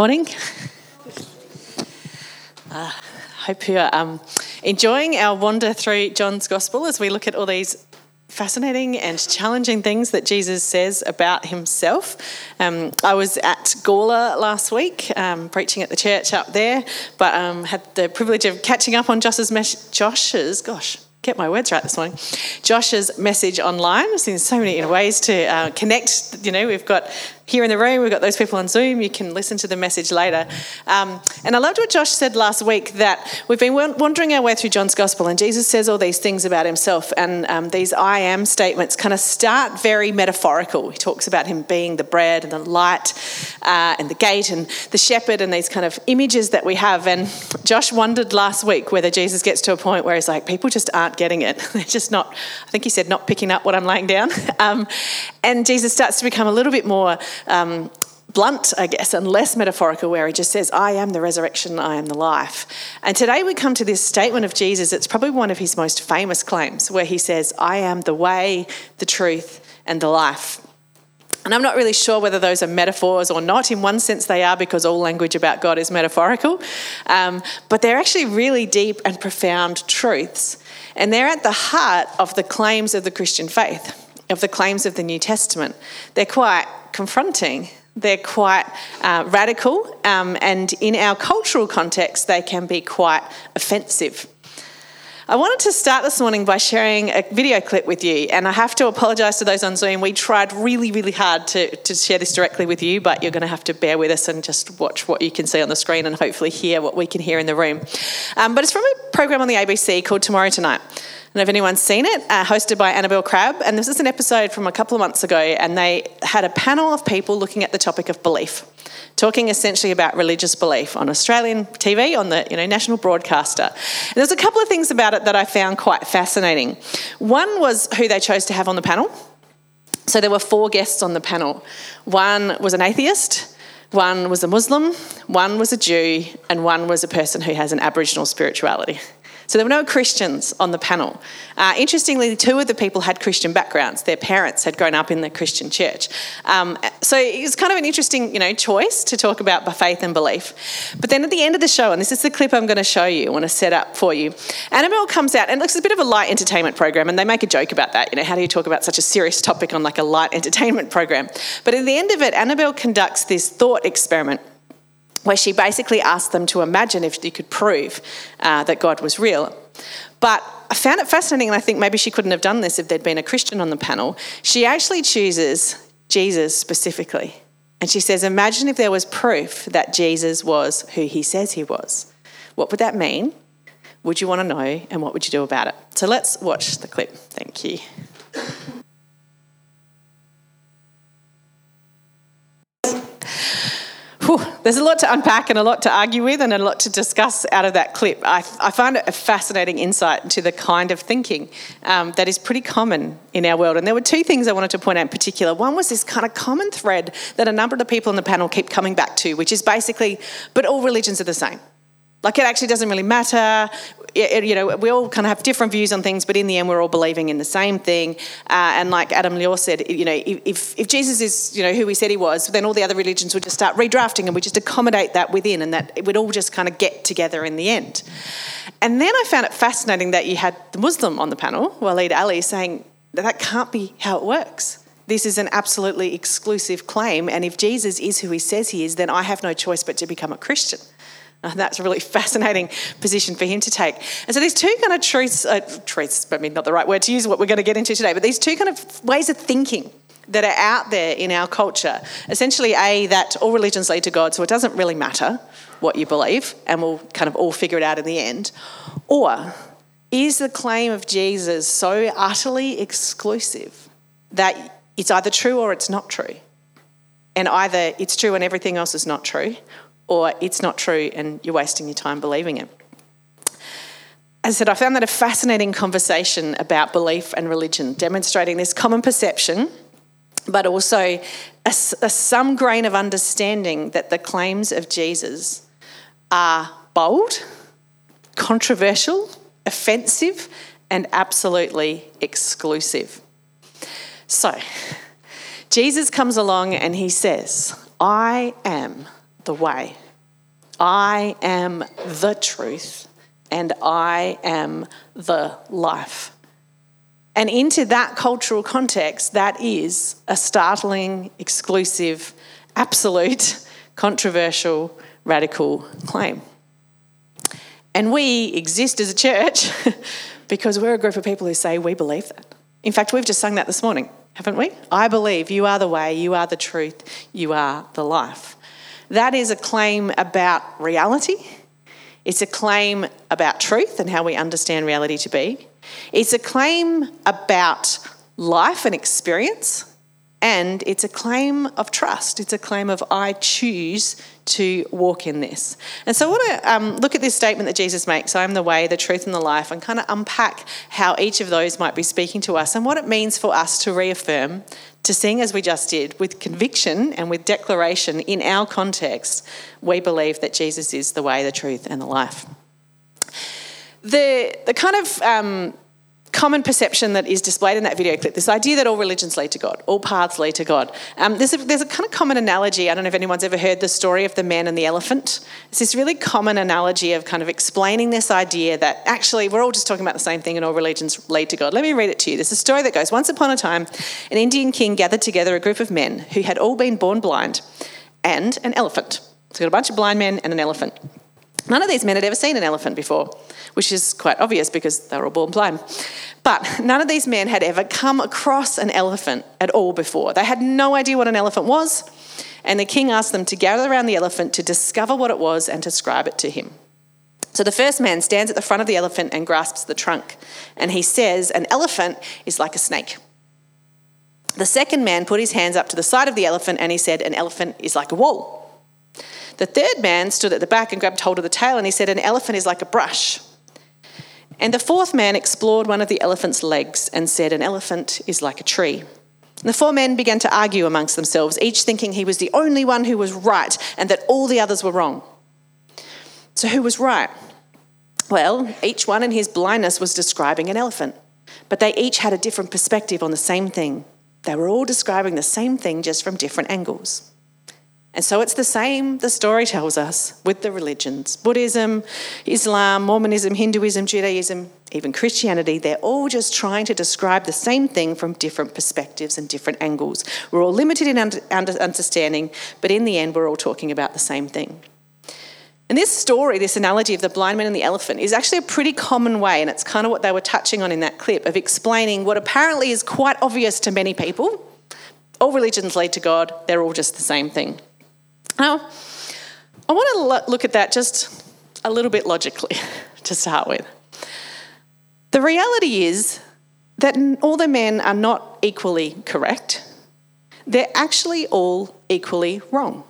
Morning. Uh, hope you're um, enjoying our wander through John's Gospel as we look at all these fascinating and challenging things that Jesus says about himself. Um, I was at Gawler last week, um, preaching at the church up there, but um, had the privilege of catching up on Josh's, mes- Josh's gosh, get my words right this morning. Josh's message online. I've seen so many ways to uh, connect. You know, we've got here in the room. We've got those people on Zoom. You can listen to the message later. Um, and I loved what Josh said last week that we've been wandering our way through John's Gospel, and Jesus says all these things about himself. And um, these I am statements kind of start very metaphorical. He talks about him being the bread and the light uh, and the gate and the shepherd and these kind of images that we have. And Josh wondered last week whether Jesus gets to a point where he's like, people just aren't getting it. They're just not, I think he said, not picking up what I'm laying down. Um, and Jesus starts to become a little bit more um, blunt, I guess, and less metaphorical, where he just says, I am the resurrection, I am the life. And today we come to this statement of Jesus. It's probably one of his most famous claims, where he says, I am the way, the truth, and the life. And I'm not really sure whether those are metaphors or not. In one sense, they are because all language about God is metaphorical. Um, but they're actually really deep and profound truths. And they're at the heart of the claims of the Christian faith, of the claims of the New Testament. They're quite confronting. They're quite uh, radical, um, and in our cultural context, they can be quite offensive. I wanted to start this morning by sharing a video clip with you, and I have to apologise to those on Zoom. We tried really, really hard to, to share this directly with you, but you're going to have to bear with us and just watch what you can see on the screen and hopefully hear what we can hear in the room. Um, but it's from a program on the ABC called Tomorrow Tonight. I don't know if anyone's seen it, uh, hosted by Annabel Crabb. And this is an episode from a couple of months ago, and they had a panel of people looking at the topic of belief, talking essentially about religious belief on Australian TV, on the you know, national broadcaster. And there's a couple of things about it that I found quite fascinating. One was who they chose to have on the panel. So there were four guests on the panel. One was an atheist, one was a Muslim, one was a Jew, and one was a person who has an Aboriginal spirituality. So there were no Christians on the panel. Uh, interestingly, two of the people had Christian backgrounds. Their parents had grown up in the Christian church. Um, so it was kind of an interesting, you know, choice to talk about faith and belief. But then at the end of the show, and this is the clip I'm going to show you, I want to set up for you. Annabel comes out, and it looks a bit of a light entertainment program, and they make a joke about that. You know, how do you talk about such a serious topic on like a light entertainment program? But at the end of it, Annabel conducts this thought experiment where she basically asked them to imagine if they could prove uh, that God was real. But I found it fascinating, and I think maybe she couldn't have done this if there'd been a Christian on the panel. She actually chooses Jesus specifically. And she says, Imagine if there was proof that Jesus was who he says he was. What would that mean? Would you want to know? And what would you do about it? So let's watch the clip. Thank you. Whew, there's a lot to unpack and a lot to argue with and a lot to discuss out of that clip. I, I find it a fascinating insight into the kind of thinking um, that is pretty common in our world. And there were two things I wanted to point out in particular. One was this kind of common thread that a number of the people on the panel keep coming back to, which is basically, but all religions are the same. Like it actually doesn't really matter. It, you know, we all kind of have different views on things, but in the end, we're all believing in the same thing. Uh, and like Adam Liaw said, you know, if, if Jesus is, you know, who he said he was, then all the other religions would just start redrafting and we just accommodate that within and that it would all just kind of get together in the end. And then I found it fascinating that you had the Muslim on the panel, Waleed Aly, saying that that can't be how it works. This is an absolutely exclusive claim, and if Jesus is who he says he is, then I have no choice but to become a Christian. That's a really fascinating position for him to take. And so these two kind of truths, uh, truths, I mean, not the right word to use, what we're going to get into today, but these two kind of ways of thinking that are out there in our culture. Essentially, A, that all religions lead to God, so it doesn't really matter what you believe, and we'll kind of all figure it out in the end. Or is the claim of Jesus so utterly exclusive that it's either true or it's not true? And either it's true and everything else is not true, or it's not true and you're wasting your time believing it. As I said, I found that a fascinating conversation about belief and religion, demonstrating this common perception, but also a, a, some grain of understanding that the claims of Jesus are bold, controversial, offensive, and absolutely exclusive. So, Jesus comes along and he says, I am the way. I am the truth and I am the life. And into that cultural context, that is a startling, exclusive, absolute, controversial, radical claim. And we exist as a church because we're a group of people who say we believe that. In fact, we've just sung that this morning, haven't we? I believe you are the way, you are the truth, you are the life. That is a claim about reality. It's a claim about truth and how we understand reality to be. It's a claim about life and experience. And it's a claim of trust. It's a claim of, I choose to walk in this. And so I want to um, look at this statement that Jesus makes I am the way, the truth, and the life, and kind of unpack how each of those might be speaking to us and what it means for us to reaffirm, to sing as we just did, with conviction and with declaration in our context. We believe that Jesus is the way, the truth, and the life. The, the kind of um, common perception that is displayed in that video clip this idea that all religions lead to God, all paths lead to God. Um, there's, a, there's a kind of common analogy. I don't know if anyone's ever heard the story of the man and the elephant. It's this really common analogy of kind of explaining this idea that actually we're all just talking about the same thing and all religions lead to God. Let me read it to you. There's a story that goes Once upon a time, an Indian king gathered together a group of men who had all been born blind and an elephant. So, got a bunch of blind men and an elephant. None of these men had ever seen an elephant before, which is quite obvious because they were all born blind. But none of these men had ever come across an elephant at all before. They had no idea what an elephant was, and the king asked them to gather around the elephant to discover what it was and to describe it to him. So the first man stands at the front of the elephant and grasps the trunk, and he says, An elephant is like a snake. The second man put his hands up to the side of the elephant and he said, An elephant is like a wall. The third man stood at the back and grabbed hold of the tail and he said, An elephant is like a brush. And the fourth man explored one of the elephant's legs and said, An elephant is like a tree. And the four men began to argue amongst themselves, each thinking he was the only one who was right and that all the others were wrong. So, who was right? Well, each one in his blindness was describing an elephant, but they each had a different perspective on the same thing. They were all describing the same thing just from different angles. And so it's the same, the story tells us, with the religions Buddhism, Islam, Mormonism, Hinduism, Judaism, even Christianity. They're all just trying to describe the same thing from different perspectives and different angles. We're all limited in understanding, but in the end, we're all talking about the same thing. And this story, this analogy of the blind man and the elephant, is actually a pretty common way, and it's kind of what they were touching on in that clip of explaining what apparently is quite obvious to many people. All religions lead to God, they're all just the same thing. Now, I want to look at that just a little bit logically to start with. The reality is that all the men are not equally correct. They're actually all equally wrong,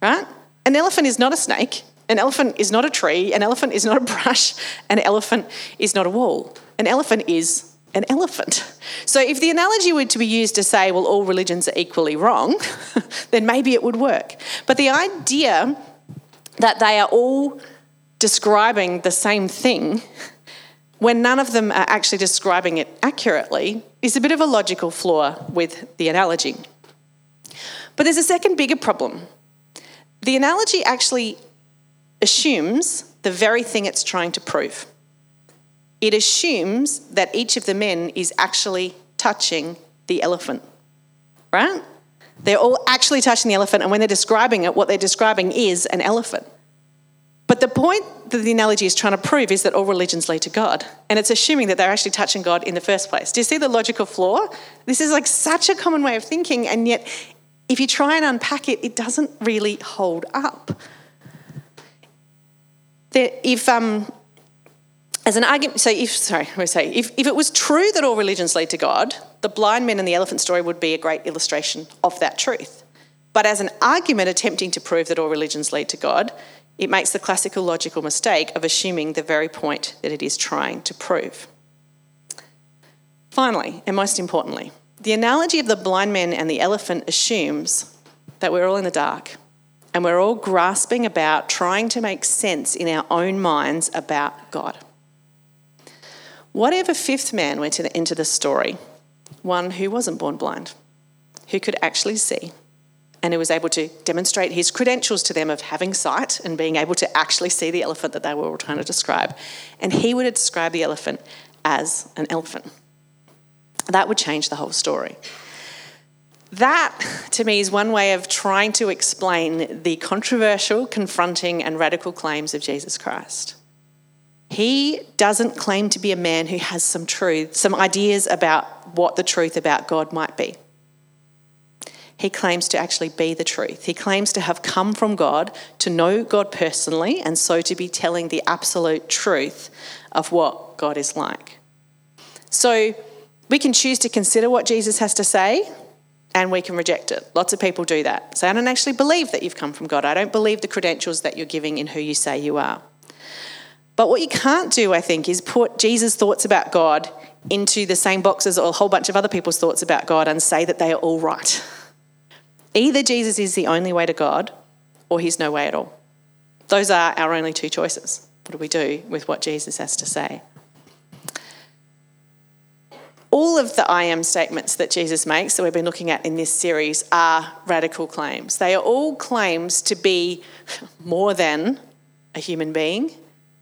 right? An elephant is not a snake. An elephant is not a tree. An elephant is not a brush. An elephant is not a wall. An elephant is an elephant. So, if the analogy were to be used to say, well, all religions are equally wrong, then maybe it would work. But the idea that they are all describing the same thing when none of them are actually describing it accurately is a bit of a logical flaw with the analogy. But there's a second bigger problem. The analogy actually assumes the very thing it's trying to prove it assumes that each of the men is actually touching the elephant, right? They're all actually touching the elephant, and when they're describing it, what they're describing is an elephant. But the point that the analogy is trying to prove is that all religions lead to God, and it's assuming that they're actually touching God in the first place. Do you see the logical flaw? This is like such a common way of thinking, and yet if you try and unpack it, it doesn't really hold up. if um, as an argument, so if, sorry, I say, if, if it was true that all religions lead to God, the blind men and the elephant story would be a great illustration of that truth. But as an argument attempting to prove that all religions lead to God, it makes the classical logical mistake of assuming the very point that it is trying to prove. Finally, and most importantly, the analogy of the blind man and the elephant assumes that we're all in the dark and we're all grasping about trying to make sense in our own minds about God. Whatever fifth man went into the story, one who wasn't born blind, who could actually see, and who was able to demonstrate his credentials to them of having sight and being able to actually see the elephant that they were all trying to describe. And he would have described the elephant as an elephant. That would change the whole story. That, to me, is one way of trying to explain the controversial, confronting, and radical claims of Jesus Christ. He doesn't claim to be a man who has some truth, some ideas about what the truth about God might be. He claims to actually be the truth. He claims to have come from God, to know God personally, and so to be telling the absolute truth of what God is like. So we can choose to consider what Jesus has to say and we can reject it. Lots of people do that. Say, I don't actually believe that you've come from God. I don't believe the credentials that you're giving in who you say you are. But what you can't do, I think, is put Jesus' thoughts about God into the same box as a whole bunch of other people's thoughts about God and say that they are all right. Either Jesus is the only way to God or he's no way at all. Those are our only two choices. What do we do with what Jesus has to say? All of the I am statements that Jesus makes that we've been looking at in this series are radical claims. They are all claims to be more than a human being,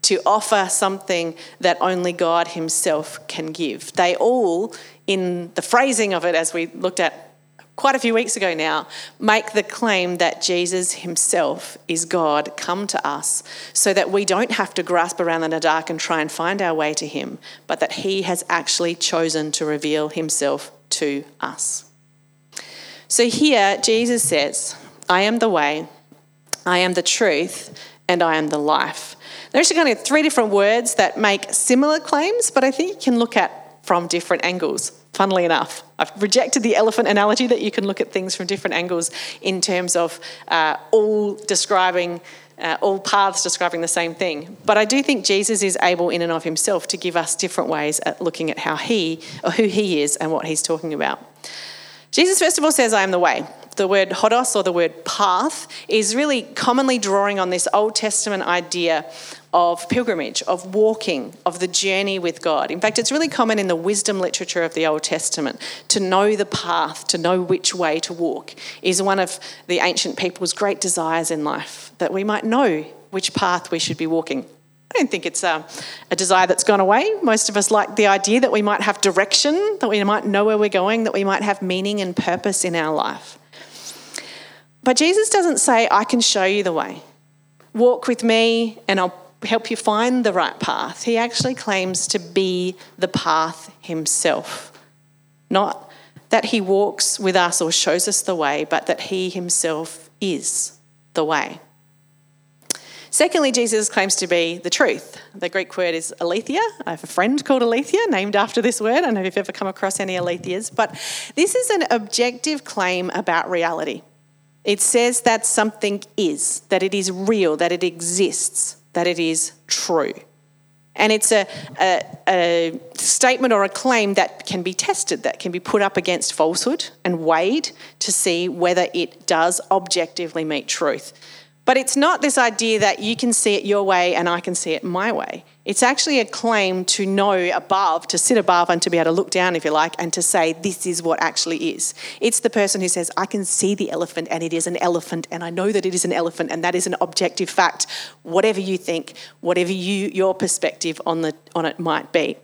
to offer something that only God Himself can give. They all, in the phrasing of it, as we looked at quite a few weeks ago now, make the claim that Jesus Himself is God come to us so that we don't have to grasp around in the dark and try and find our way to Him, but that He has actually chosen to reveal Himself to us. So here, Jesus says, I am the way, I am the truth, and I am the life. There's actually kind of three different words that make similar claims, but I think you can look at from different angles, funnily enough. I've rejected the elephant analogy that you can look at things from different angles in terms of uh, all describing. Uh, all paths describing the same thing. But I do think Jesus is able, in and of himself, to give us different ways at looking at how he, or who he is, and what he's talking about. Jesus, first of all, says, I am the way the word hodos or the word path is really commonly drawing on this Old Testament idea of pilgrimage, of walking, of the journey with God. In fact, it's really common in the wisdom literature of the Old Testament to know the path, to know which way to walk, is one of the ancient people's great desires in life, that we might know which path we should be walking. I don't think it's a, a, desire that's gone away. Most of us like the idea that we might have direction, that we might know where we're going, that we might have meaning and purpose in our life. But Jesus doesn't say, I can show you the way. Walk with me and I'll help you find the right path. He actually claims to be the path himself. Not that he walks with us or shows us the way, but that he himself is the way. Secondly, Jesus claims to be the truth. The Greek word is aletheia. I have a friend called aletheia, named after this word. I don't know if you've ever come across any Aletheas, but this is an objective claim about reality. It says that something is, that it is real, that it exists, that it is true. And it's a, a, a, statement or a claim that can be tested, that can be put up against falsehood and weighed to see whether it does objectively meet truth. But it's not this idea that you can see it your way and I can see it my way. It's actually a claim to know above, to sit above and to be able to look down, if you like, and to say, this is what actually is. It's the person who says, I can see the elephant and it is an elephant and I know that it is an elephant and that is an objective fact, whatever you think, whatever you, your perspective on, the, on it might be.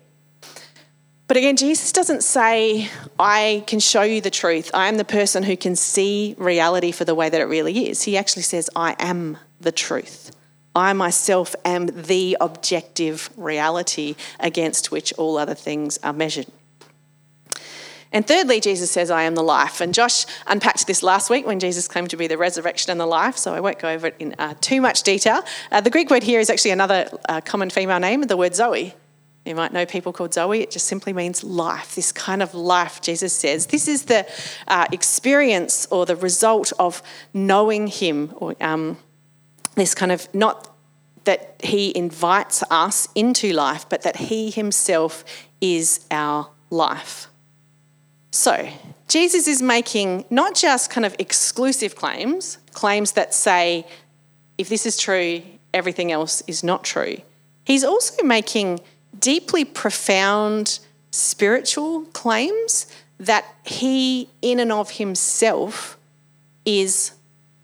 But again, Jesus doesn't say, I can show you the truth. I am the person who can see reality for the way that it really is. He actually says, I am the truth. I myself am the objective reality against which all other things are measured. And thirdly, Jesus says, I am the life. And Josh unpacked this last week when Jesus claimed to be the resurrection and the life, so I won't go over it in uh, too much detail. Uh, the Greek word here is actually another uh, common female name, the word Zoe. You might know people called Zoe. It just simply means life, this kind of life, Jesus says. This is the uh, experience or the result of knowing Him, or um, this kind of not that He invites us into life, but that He Himself is our life. So, Jesus is making not just kind of exclusive claims, claims that say, if this is true, everything else is not true. He's also making deeply profound spiritual claims that he, in and of himself, is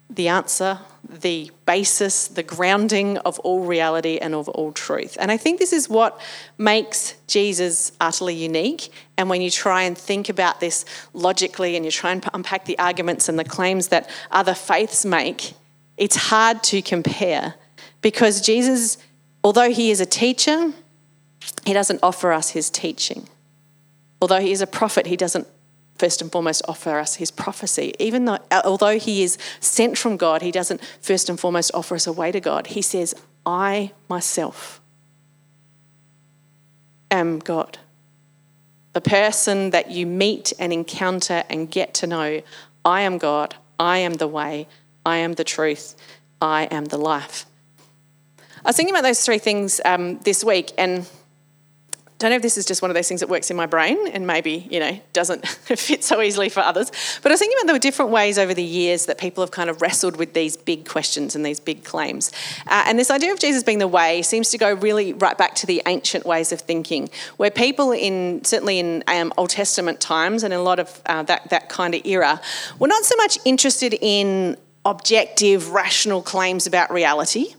the answer, the basis, the grounding of all reality and of all truth. And I think this is what makes Jesus utterly unique. And when you try and think about this logically and you try and unpack the arguments and the claims that other faiths make, it's hard to compare because Jesus, although he is a teacher, he doesn't offer us his teaching. Although he is a prophet, he doesn't first and foremost offer us his prophecy. Even though, although he is sent from God, he doesn't first and foremost offer us a way to God. He says, I myself am God. The person that you meet and encounter and get to know, I am God, I am the way, I am the truth, I am the life. I was thinking about those three things um, this week, and don't know if this is just one of those things that works in my brain and maybe, you know, doesn't fit so easily for others. But I was thinking about there were different ways over the years that people have kind of wrestled with these big questions and these big claims. Uh, and this idea of Jesus being the way seems to go really right back to the ancient ways of thinking, where people in, certainly in um, Old Testament times and in a lot of uh, that, that kind of era, were not so much interested in objective, rational claims about reality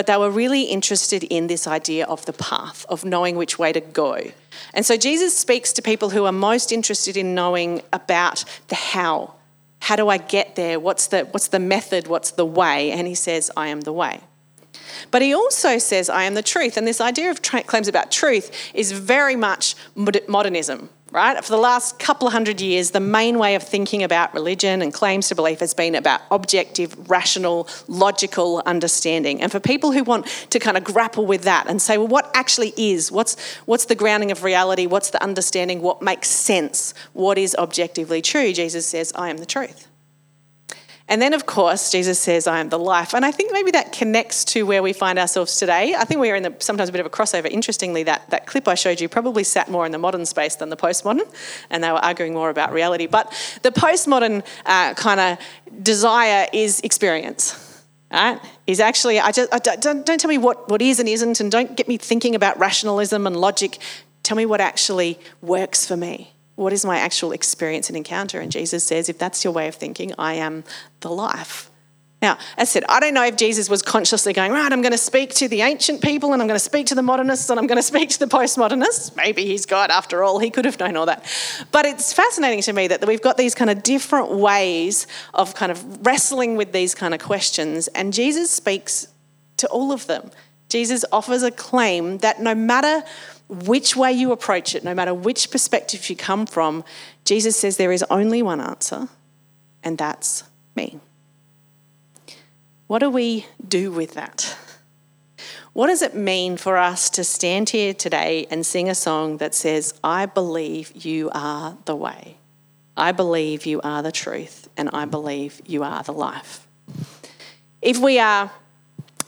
but they were really interested in this idea of the path, of knowing which way to go. And so Jesus speaks to people who are most interested in knowing about the how. How do I get there? What's the, what's the method? What's the way? And he says, I am the way. But he also says, I am the truth. And this idea of tra- claims about truth is very much modernism right? For the last couple of hundred years, the main way of thinking about religion and claims to belief has been about objective, rational, logical understanding. And for people who want to kind of grapple with that and say, well, what actually is? What's, what's the grounding of reality? What's the understanding? What makes sense? What is objectively true? Jesus says, I am the truth. And then, of course, Jesus says, I am the life. And I think maybe that connects to where we find ourselves today. I think we are in the, sometimes a bit of a crossover. Interestingly, that, that clip I showed you probably sat more in the modern space than the postmodern, and they were arguing more about reality. But the postmodern uh, kind of desire is experience. Right? Is actually, I just, I don't, don't tell me what, what is and isn't, and don't get me thinking about rationalism and logic. Tell me what actually works for me. What is my actual experience and encounter? And Jesus says, if that's your way of thinking, I am the life. Now, as I said, I don't know if Jesus was consciously going, right, I'm going to speak to the ancient people and I'm going to speak to the modernists and I'm going to speak to the postmodernists. Maybe he's God after all. He could have known all that. But it's fascinating to me that we've got these kind of different ways of kind of wrestling with these kind of questions. And Jesus speaks to all of them. Jesus offers a claim that no matter which way you approach it, no matter which perspective you come from, Jesus says there is only one answer, and that's me. What do we do with that? What does it mean for us to stand here today and sing a song that says, I believe you are the way, I believe you are the truth, and I believe you are the life? If we are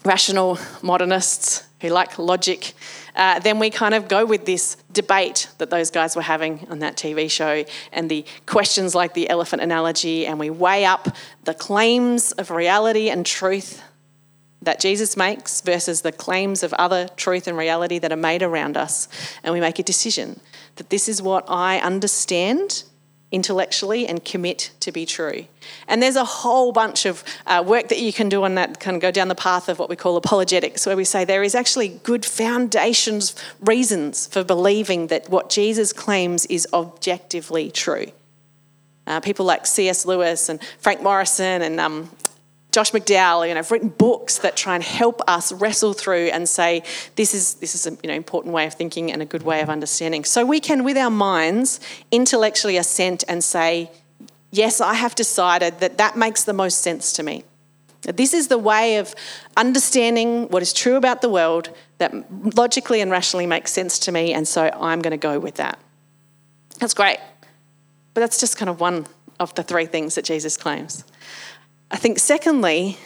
rational modernists who like logic, uh, then we kind of go with this debate that those guys were having on that TV show and the questions like the elephant analogy, and we weigh up the claims of reality and truth that Jesus makes versus the claims of other truth and reality that are made around us, and we make a decision that this is what I understand intellectually and commit to be true. And there's a whole bunch of uh, work that you can do on that, kind of go down the path of what we call apologetics, where we say there is actually good foundations, reasons for believing that what Jesus claims is objectively true. Uh, people like C.S. Lewis and Frank Morison and um, Josh McDowell, you know, have written books that try and help us wrestle through and say this is this is a you know important way of thinking and a good way of understanding. So we can, with our minds, intellectually assent and say, yes, I have decided that that makes the most sense to me. This is the way of understanding what is true about the world that logically and rationally makes sense to me, and so I'm going to go with that. That's great. But that's just kind of one of the three things that Jesus claims. I think, secondly,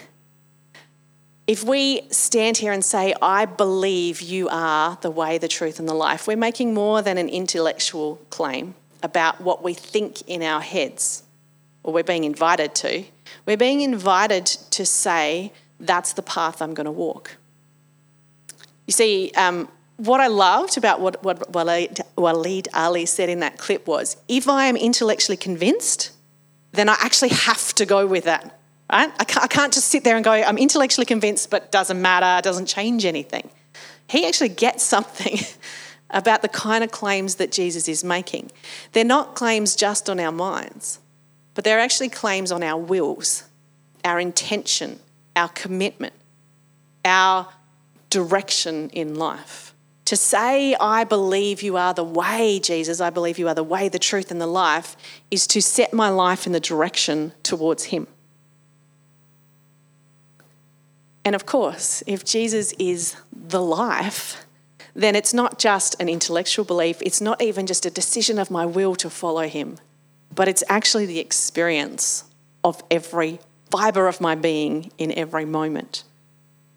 if we stand here and say, I believe you are the way, the truth, and the life, we're making more than an intellectual claim about what we think in our heads, or we're being invited to. We're being invited to say, That's the path I'm going to walk. You see, um, what I loved about what, what Waleed Aly said in that clip was if I am intellectually convinced, then I actually have to go with that. Right? I can't, I can't just sit there and go, I'm intellectually convinced, but doesn't matter, doesn't change anything. He actually gets something about the kind of claims that Jesus is making. They're not claims just on our minds, but they're actually claims on our wills, our intention, our commitment, our direction in life. To say, I believe you are the way, Jesus, I believe you are the way, the truth, and the life, is to set my life in the direction towards Him. And of course, if Jesus is the life, then it's not just an intellectual belief, it's not even just a decision of my will to follow Him, but it's actually the experience of every fibre of my being in every moment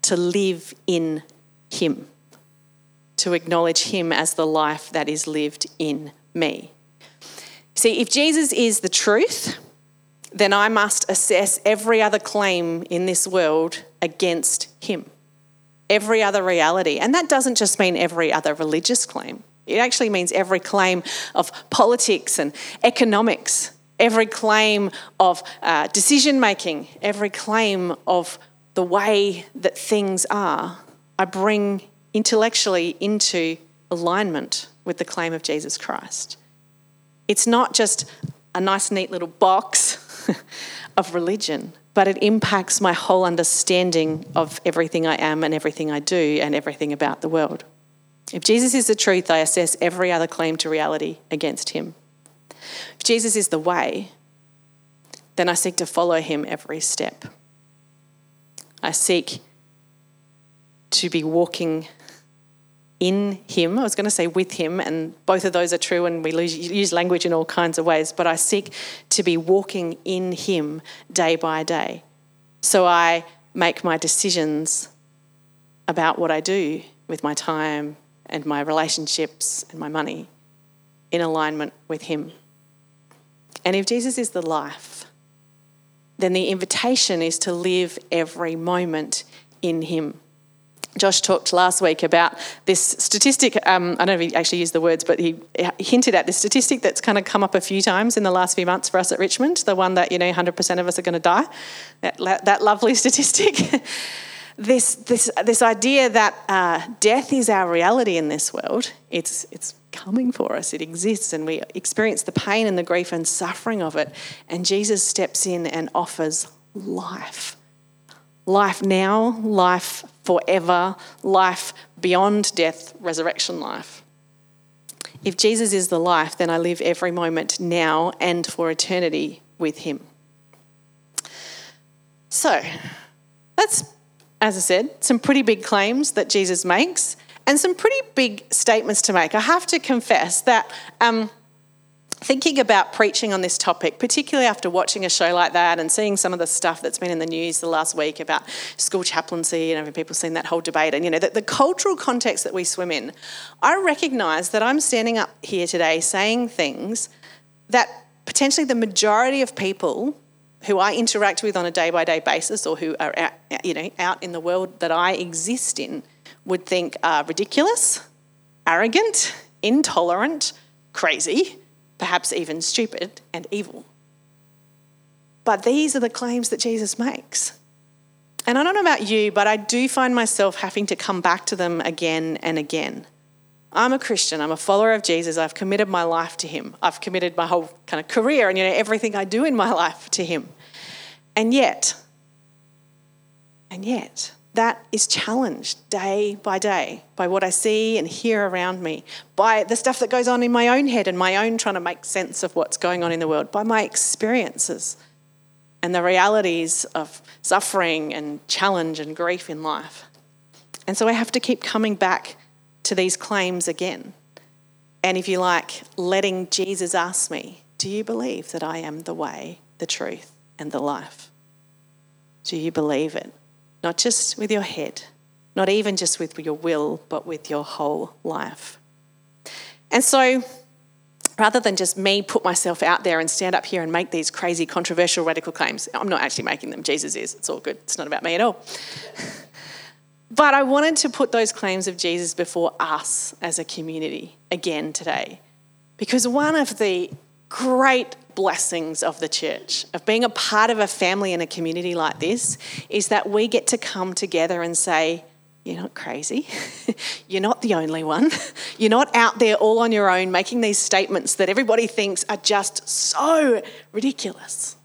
to live in Him, to acknowledge Him as the life that is lived in me. See, if Jesus is the truth, then I must assess every other claim in this world against Him, every other reality. And that doesn't just mean every other religious claim, it actually means every claim of politics and economics, every claim of uh, decision making, every claim of the way that things are, I bring intellectually into alignment with the claim of Jesus Christ. It's not just a nice, neat little box of religion, but it impacts my whole understanding of everything I am and everything I do and everything about the world. If Jesus is the truth, I assess every other claim to reality against him. If Jesus is the way, then I seek to follow him every step. I seek to be walking in Him. I was going to say with Him, and both of those are true, and we use language in all kinds of ways, but I seek to be walking in Him day by day. So I make my decisions about what I do with my time and my relationships and my money in alignment with Him. And if Jesus is the life, then the invitation is to live every moment in Him. Josh talked last week about this statistic. Um, I don't know if he actually used the words, but he hinted at this statistic that's kind of come up a few times in the last few months for us at Richmond. The one that you know, 100% of us are going to die. That, that lovely statistic. this this this idea that uh, death is our reality in this world. It's it's coming for us. It exists, and we experience the pain and the grief and suffering of it. And Jesus steps in and offers life life now, life forever, life beyond death, resurrection life. If Jesus is the life, then I live every moment now and for eternity with him. So, that's, as I said, some pretty big claims that Jesus makes and some pretty big statements to make. I have to confess that um, thinking about preaching on this topic, particularly after watching a show like that and seeing some of the stuff that's been in the news the last week about school chaplaincy and having people seen that whole debate and you know the, the cultural context that we swim in, I recognise that I'm standing up here today saying things that potentially the majority of people who I interact with on a day by day basis or who are out, you know out in the world that I exist in would think are ridiculous, arrogant, intolerant, crazy, perhaps even stupid and evil. But these are the claims that Jesus makes. And I don't know about you, but I do find myself having to come back to them again and again. I'm a Christian, I'm a follower of Jesus, I've committed my life to him. I've committed my whole kind of career and you know everything I do in my life to him. And yet, and yet, that is challenged day by day by what I see and hear around me, by the stuff that goes on in my own head and my own trying to make sense of what's going on in the world, by my experiences and the realities of suffering and challenge and grief in life. And so I have to keep coming back to these claims again. And if you like, letting Jesus ask me, Do you believe that I am the way, the truth, and the life? Do you believe it? Not just with your head, not even just with your will, but with your whole life. And so, rather than just me put myself out there and stand up here and make these crazy, controversial, radical claims, I'm not actually making them. Jesus is. It's all good. It's not about me at all. but I wanted to put those claims of Jesus before us as a community again today. Because one of the great blessings of the church, of being a part of a family and a community like this, is that we get to come together and say, You're not crazy. You're not the only one. You're not out there all on your own making these statements that everybody thinks are just so ridiculous.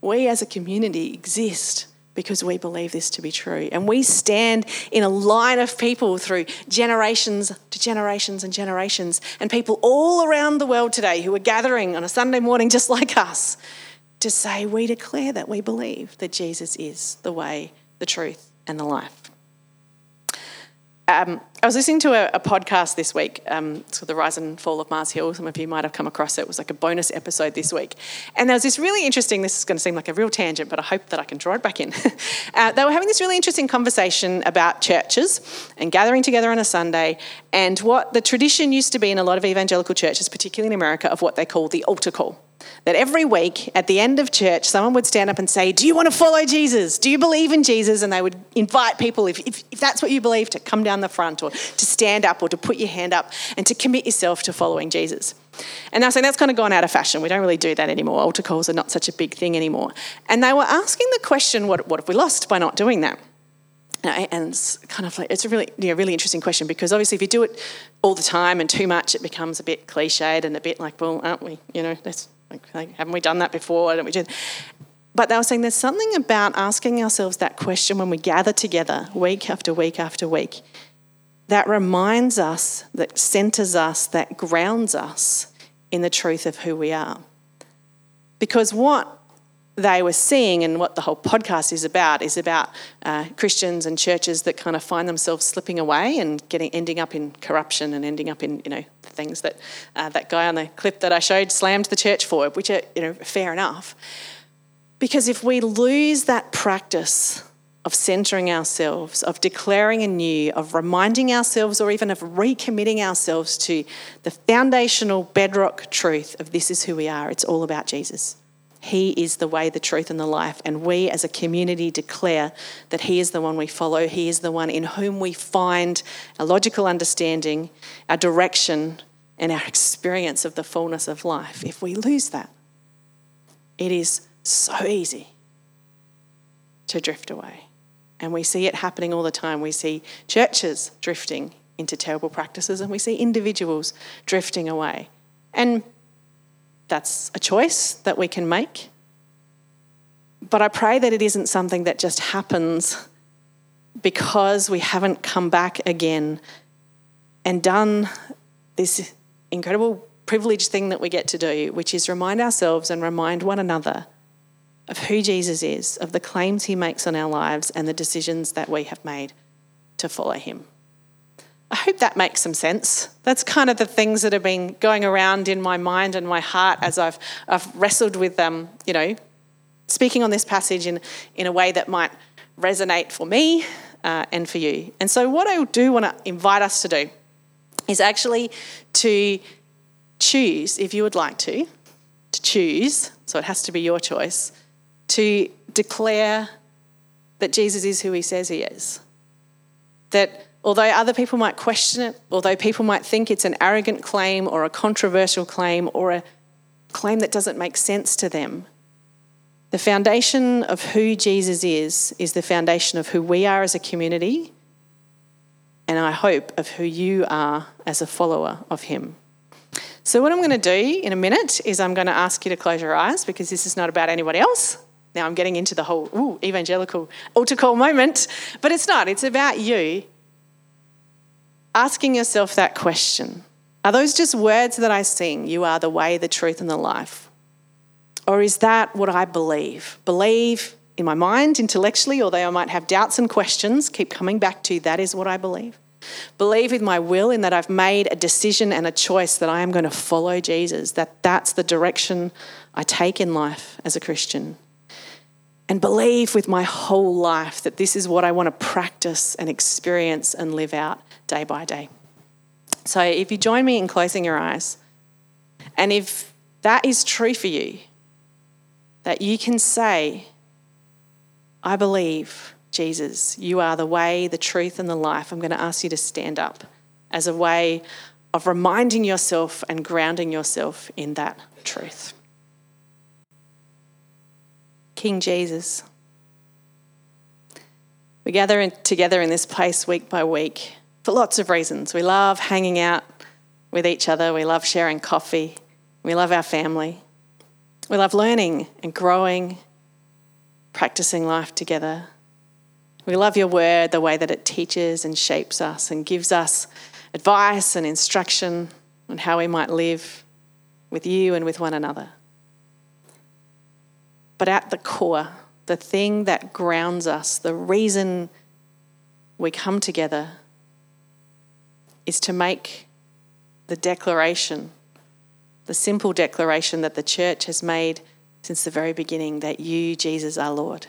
We as a community exist because we believe this to be true. And we stand in a line of people through generations to generations and generations, and people all around the world today who are gathering on a Sunday morning just like us to say, We declare that we believe that Jesus is the way, the truth, and the life. Um, I was listening to a, a podcast this week. Um, it's called The Rise and Fall of Mars Hill. Some of you might have come across it. It was like a bonus episode this week. And there was this really interesting, this is going to seem like a real tangent, but I hope that I can draw it back in. uh, they were having this really interesting conversation about churches and gathering together on a Sunday and what the tradition used to be in a lot of evangelical churches, particularly in America, of what they call the altar call. That every week at the end of church, someone would stand up and say, Do you want to follow Jesus? Do you believe in Jesus? And they would invite people, if, if, if, that's what you believe, to come down the front or to stand up or to put your hand up and to commit yourself to following Jesus. And they're saying that's kind of gone out of fashion. We don't really do that anymore. Altar calls are not such a big thing anymore. And they were asking the question, What, what have we lost by not doing that? And it's kind of like it's a really, yeah, really interesting question because obviously if you do it all the time and too much, it becomes a bit cliched and a bit like, well, aren't we? You know, that's like, haven't we done that before? Why don't we do But they were saying there's something about asking ourselves that question when we gather together week after week after week that reminds us, that centers us, that grounds us in the truth of who we are. Because what they were seeing and what the whole podcast is about is about uh, Christians and churches that kind of find themselves slipping away and getting ending up in corruption and ending up in you know the things that uh, that guy on the clip that I showed slammed the church for, which are you know fair enough. Because if we lose that practice of centering ourselves, of declaring anew, of reminding ourselves, or even of recommitting ourselves to the foundational bedrock truth of this is who we are, it's all about Jesus. He is the way, the truth, and the life. And we as a community declare that He is the one we follow. He is the one in whom we find a logical understanding, our direction, and our experience of the fullness of life. If we lose that, it is so easy to drift away. And we see it happening all the time. We see churches drifting into terrible practices, and we see individuals drifting away. And that's a choice that we can make. But I pray that it isn't something that just happens because we haven't come back again and done this incredible privileged thing that we get to do, which is remind ourselves and remind one another of who Jesus is, of the claims he makes on our lives, and the decisions that we have made to follow him. I hope that makes some sense. That's kind of the things that have been going around in my mind and my heart as I've, I've wrestled with them, um, you know, speaking on this passage in, in a way that might resonate for me uh, and for you. And so, what I do want to invite us to do is actually to choose, if you would like to, to choose, so it has to be your choice, to declare that Jesus is who he says he is. That although other people might question it, although people might think it's an arrogant claim or a controversial claim or a claim that doesn't make sense to them, the foundation of who Jesus is is the foundation of who we are as a community, and I hope of who you are as a follower of Him. So, what I'm going to do in a minute is I'm going to ask you to close your eyes because this is not about anybody else. Now I'm getting into the whole ooh, evangelical altar call moment, but it's not. It's about you asking yourself that question Are those just words that I sing? You are the way, the truth, and the life. Or is that what I believe? Believe in my mind intellectually, although I might have doubts and questions, keep coming back to that is what I believe. Believe with my will in that I've made a decision and a choice that I am going to follow Jesus, that that's the direction I take in life as a Christian. And believe with my whole life that this is what I want to practice and experience and live out day by day. So if you join me in closing your eyes, and if that is true for you, that you can say, I believe, Jesus, you are the way, the truth, and the life. I'm going to ask you to stand up as a way of reminding yourself and grounding yourself in that truth. King Jesus. We gather together in this place week by week for lots of reasons. We love hanging out with each other, we love sharing coffee, we love our family, we love learning and growing, practicing life together. We love your word, the way that it teaches and shapes us and gives us advice and instruction on how we might live with you and with one another. But at the core, the thing that grounds us, the reason we come together, is to make the declaration, the simple declaration that the church has made since the very beginning that you, Jesus, are Lord.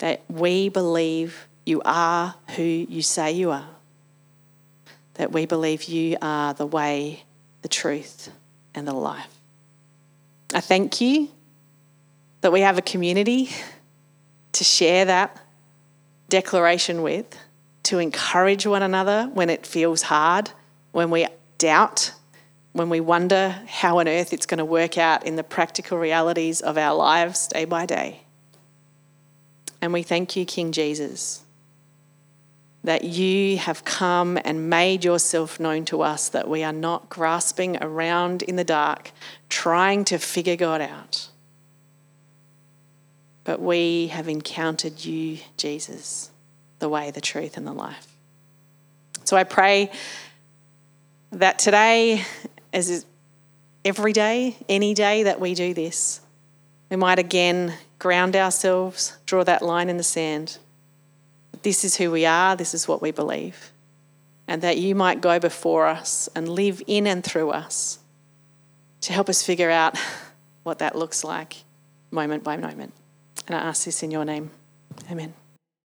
That we believe you are who you say you are. That we believe you are the way, the truth, and the life. I thank you that we have a community to share that declaration with, to encourage one another when it feels hard, when we doubt, when we wonder how on earth it's going to work out in the practical realities of our lives day by day. And we thank you, King Jesus, that you have come and made yourself known to us, that we are not grasping around in the dark, trying to figure God out. But we have encountered you, Jesus, the way, the truth, and the life. So I pray that today, as every day, any day that we do this, we might again ground ourselves, draw that line in the sand. This is who we are, this is what we believe. And that you might go before us and live in and through us to help us figure out what that looks like moment by moment. And I ask this in your name. Amen.